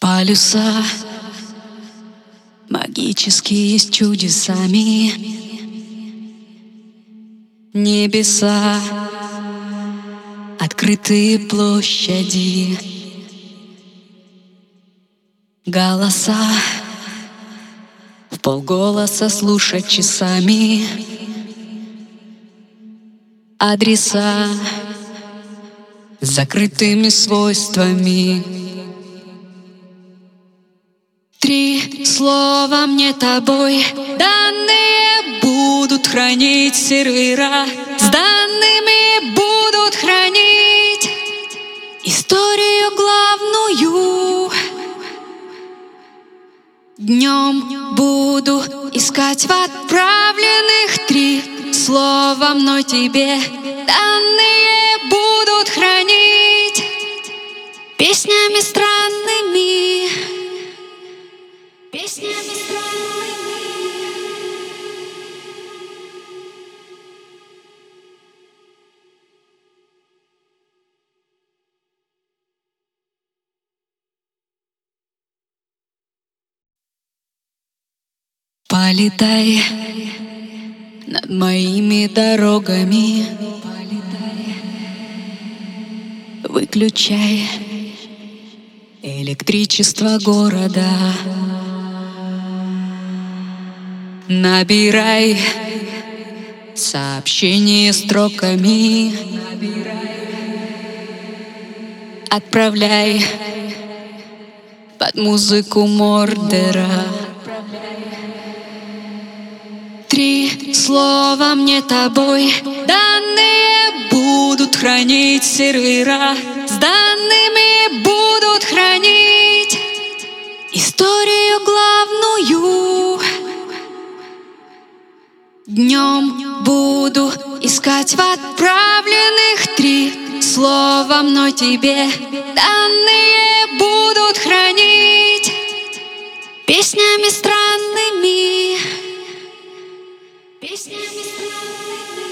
Полюса. Магические с чудесами. Небеса, открытые площади. Голоса. В полголоса слушать часами. Адреса. С закрытыми свойствами Три слова мне тобой. Данные будут хранить сервера. С данными будут хранить историю главную. Днем буду искать в отправленных три. Слова мной тебе. Данные Полетай над моими дорогами, выключай электричество города. Набирай сообщение строками. Отправляй под музыку Мордера. Три слова мне тобой данные будут хранить сервера. С данными будут хранить историю главную. Днем буду искать в отправленных три слова мной тебе Данные будут хранить песнями странными Песнями странными